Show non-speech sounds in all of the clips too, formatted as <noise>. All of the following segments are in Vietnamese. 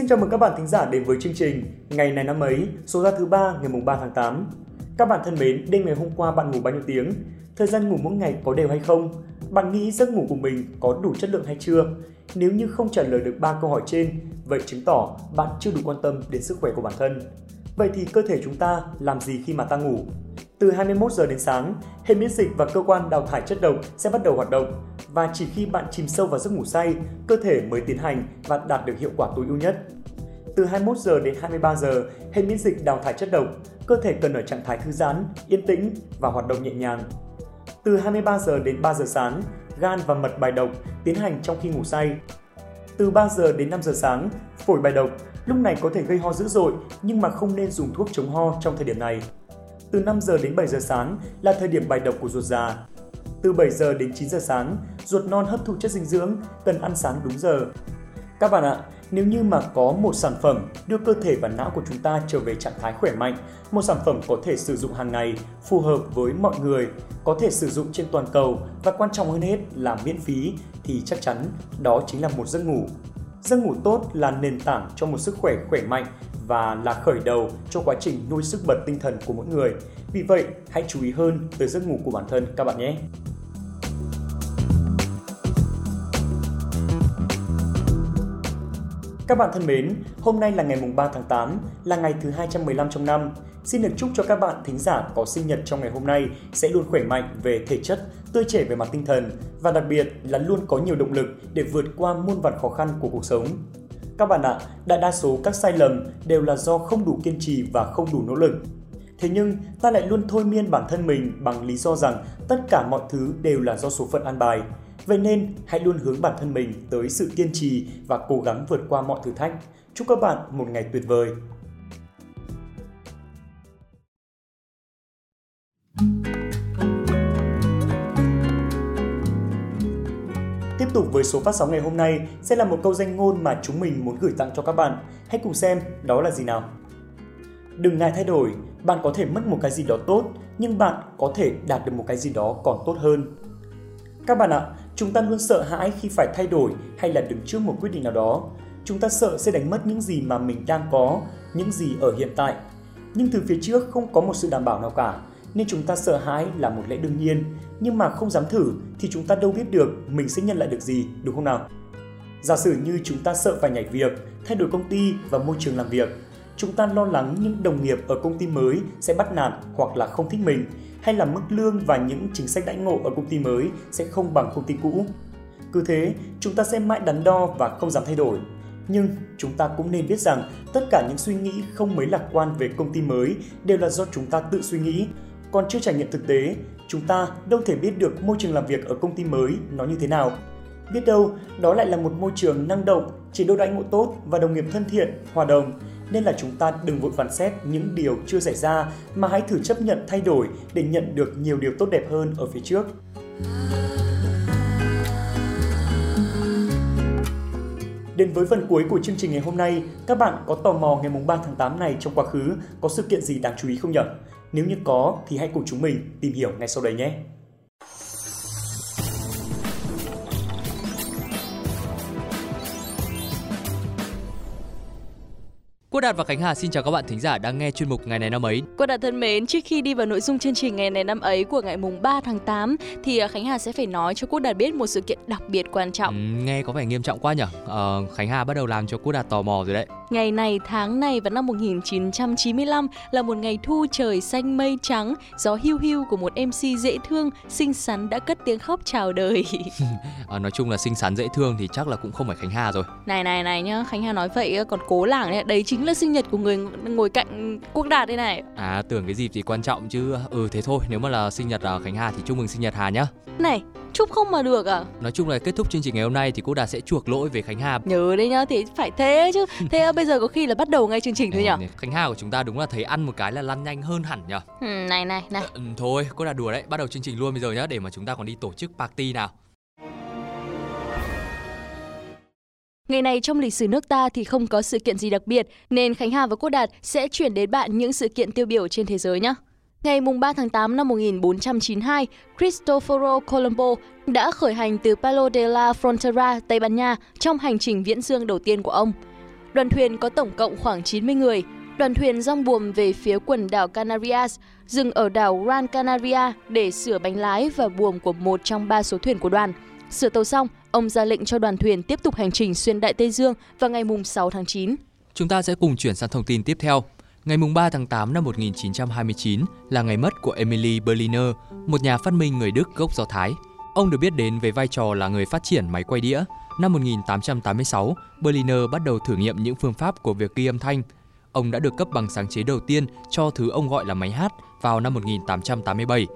Xin chào mừng các bạn thính giả đến với chương trình Ngày này năm ấy, số ra thứ ba ngày mùng 3 tháng 8. Các bạn thân mến, đêm ngày hôm qua bạn ngủ bao nhiêu tiếng? Thời gian ngủ mỗi ngày có đều hay không? Bạn nghĩ giấc ngủ của mình có đủ chất lượng hay chưa? Nếu như không trả lời được ba câu hỏi trên, vậy chứng tỏ bạn chưa đủ quan tâm đến sức khỏe của bản thân. Vậy thì cơ thể chúng ta làm gì khi mà ta ngủ? Từ 21 giờ đến sáng, hệ miễn dịch và cơ quan đào thải chất độc sẽ bắt đầu hoạt động và chỉ khi bạn chìm sâu vào giấc ngủ say, cơ thể mới tiến hành và đạt được hiệu quả tối ưu nhất. Từ 21 giờ đến 23 giờ, hệ miễn dịch đào thải chất độc, cơ thể cần ở trạng thái thư giãn, yên tĩnh và hoạt động nhẹ nhàng. Từ 23 giờ đến 3 giờ sáng, gan và mật bài độc tiến hành trong khi ngủ say. Từ 3 giờ đến 5 giờ sáng, phổi bài độc, lúc này có thể gây ho dữ dội nhưng mà không nên dùng thuốc chống ho trong thời điểm này. Từ 5 giờ đến 7 giờ sáng là thời điểm bài độc của ruột già. Từ 7 giờ đến 9 giờ sáng, ruột non hấp thụ chất dinh dưỡng, cần ăn sáng đúng giờ. Các bạn ạ, nếu như mà có một sản phẩm đưa cơ thể và não của chúng ta trở về trạng thái khỏe mạnh, một sản phẩm có thể sử dụng hàng ngày, phù hợp với mọi người, có thể sử dụng trên toàn cầu và quan trọng hơn hết là miễn phí thì chắc chắn đó chính là một giấc ngủ. Giấc ngủ tốt là nền tảng cho một sức khỏe khỏe mạnh và là khởi đầu cho quá trình nuôi sức bật tinh thần của mỗi người. Vì vậy, hãy chú ý hơn tới giấc ngủ của bản thân các bạn nhé. Các bạn thân mến, hôm nay là ngày mùng 3 tháng 8, là ngày thứ 215 trong năm. Xin được chúc cho các bạn thính giả có sinh nhật trong ngày hôm nay sẽ luôn khỏe mạnh về thể chất, tươi trẻ về mặt tinh thần và đặc biệt là luôn có nhiều động lực để vượt qua muôn vàn khó khăn của cuộc sống. Các bạn ạ, đại đa số các sai lầm đều là do không đủ kiên trì và không đủ nỗ lực. Thế nhưng, ta lại luôn thôi miên bản thân mình bằng lý do rằng tất cả mọi thứ đều là do số phận an bài. Vậy nên, hãy luôn hướng bản thân mình tới sự kiên trì và cố gắng vượt qua mọi thử thách. Chúc các bạn một ngày tuyệt vời. Tiếp tục với số phát sóng ngày hôm nay sẽ là một câu danh ngôn mà chúng mình muốn gửi tặng cho các bạn. Hãy cùng xem đó là gì nào. Đừng ngại thay đổi, bạn có thể mất một cái gì đó tốt, nhưng bạn có thể đạt được một cái gì đó còn tốt hơn. Các bạn ạ, chúng ta luôn sợ hãi khi phải thay đổi hay là đứng trước một quyết định nào đó. Chúng ta sợ sẽ đánh mất những gì mà mình đang có, những gì ở hiện tại. Nhưng từ phía trước không có một sự đảm bảo nào cả, nên chúng ta sợ hãi là một lẽ đương nhiên, nhưng mà không dám thử thì chúng ta đâu biết được mình sẽ nhận lại được gì, đúng không nào? Giả sử như chúng ta sợ phải nhảy việc, thay đổi công ty và môi trường làm việc, chúng ta lo lắng những đồng nghiệp ở công ty mới sẽ bắt nạt hoặc là không thích mình, hay là mức lương và những chính sách đãi ngộ ở công ty mới sẽ không bằng công ty cũ. Cứ thế, chúng ta sẽ mãi đắn đo và không dám thay đổi. Nhưng chúng ta cũng nên biết rằng tất cả những suy nghĩ không mấy lạc quan về công ty mới đều là do chúng ta tự suy nghĩ còn chưa trải nghiệm thực tế, chúng ta đâu thể biết được môi trường làm việc ở công ty mới nó như thế nào. Biết đâu, đó lại là một môi trường năng động, chế độ đãi ngộ tốt và đồng nghiệp thân thiện, hòa đồng. Nên là chúng ta đừng vội phán xét những điều chưa xảy ra mà hãy thử chấp nhận thay đổi để nhận được nhiều điều tốt đẹp hơn ở phía trước. Đến với phần cuối của chương trình ngày hôm nay, các bạn có tò mò ngày mùng 3 tháng 8 này trong quá khứ có sự kiện gì đáng chú ý không nhỉ? Nếu như có thì hãy cùng chúng mình tìm hiểu ngay sau đây nhé. Quốc Đạt và Khánh Hà xin chào các bạn thính giả đang nghe chuyên mục ngày này năm ấy. Quốc Đạt thân mến, trước khi đi vào nội dung chương trình ngày này năm ấy của ngày mùng 3 tháng 8 thì à, Khánh Hà sẽ phải nói cho Quốc Đạt biết một sự kiện đặc biệt quan trọng. Ừ, nghe có vẻ nghiêm trọng quá nhỉ? Ờ, Khánh Hà bắt đầu làm cho Quốc Đạt tò mò rồi đấy. Ngày này, tháng này vào năm 1995 là một ngày thu trời xanh mây trắng, gió hiu hiu của một MC dễ thương, xinh xắn đã cất tiếng khóc chào đời. <laughs> à, nói chung là xinh xắn dễ thương thì chắc là cũng không phải Khánh Hà rồi. Này này này nhá, Khánh Hà nói vậy còn cố lảng đấy, đấy chính là sinh nhật của người ngồi cạnh Quốc Đạt đây này. À tưởng cái dịp thì quan trọng chứ. Ừ thế thôi, nếu mà là sinh nhật Khánh Hà thì chúc mừng sinh nhật Hà nhá. Này, chúc không mà được à? Nói chung là kết thúc chương trình ngày hôm nay thì cô đạt sẽ chuộc lỗi về khánh hà. Nhớ đấy nhá thì phải thế chứ. Thế <laughs> bây giờ có khi là bắt đầu ngay chương trình thôi nhở? Khánh hà của chúng ta đúng là thấy ăn một cái là lăn nhanh hơn hẳn nhở? Ừ, này này này. Ừ, thôi cô đạt đùa đấy. Bắt đầu chương trình luôn bây giờ nhá để mà chúng ta còn đi tổ chức party nào. Ngày này trong lịch sử nước ta thì không có sự kiện gì đặc biệt, nên Khánh Hà và Quốc Đạt sẽ chuyển đến bạn những sự kiện tiêu biểu trên thế giới nhé. Ngày 3 tháng 8 năm 1492, Cristoforo Colombo đã khởi hành từ Palo de la Frontera, Tây Ban Nha trong hành trình viễn dương đầu tiên của ông. Đoàn thuyền có tổng cộng khoảng 90 người. Đoàn thuyền rong buồm về phía quần đảo Canarias, dừng ở đảo Gran Canaria để sửa bánh lái và buồm của một trong ba số thuyền của đoàn. Sửa tàu xong, ông ra lệnh cho đoàn thuyền tiếp tục hành trình xuyên Đại Tây Dương vào ngày 6 tháng 9. Chúng ta sẽ cùng chuyển sang thông tin tiếp theo. Ngày 3 tháng 8 năm 1929 là ngày mất của Emily Berliner, một nhà phát minh người Đức gốc Do Thái. Ông được biết đến với vai trò là người phát triển máy quay đĩa. Năm 1886, Berliner bắt đầu thử nghiệm những phương pháp của việc ghi âm thanh. Ông đã được cấp bằng sáng chế đầu tiên cho thứ ông gọi là máy hát vào năm 1887.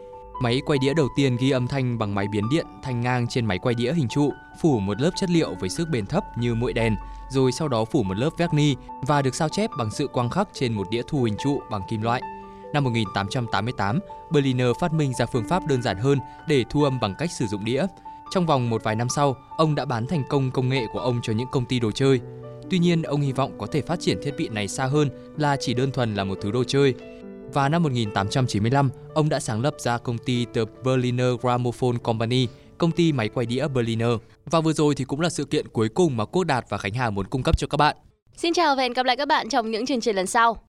Máy quay đĩa đầu tiên ghi âm thanh bằng máy biến điện thanh ngang trên máy quay đĩa hình trụ, phủ một lớp chất liệu với sức bền thấp như muội đèn, rồi sau đó phủ một lớp verni và được sao chép bằng sự quang khắc trên một đĩa thu hình trụ bằng kim loại. Năm 1888, Berliner phát minh ra phương pháp đơn giản hơn để thu âm bằng cách sử dụng đĩa. Trong vòng một vài năm sau, ông đã bán thành công công nghệ của ông cho những công ty đồ chơi. Tuy nhiên, ông hy vọng có thể phát triển thiết bị này xa hơn là chỉ đơn thuần là một thứ đồ chơi. Và năm 1895, ông đã sáng lập ra công ty The Berliner Gramophone Company, công ty máy quay đĩa Berliner. Và vừa rồi thì cũng là sự kiện cuối cùng mà Quốc Đạt và Khánh Hà muốn cung cấp cho các bạn. Xin chào và hẹn gặp lại các bạn trong những chương trình lần sau.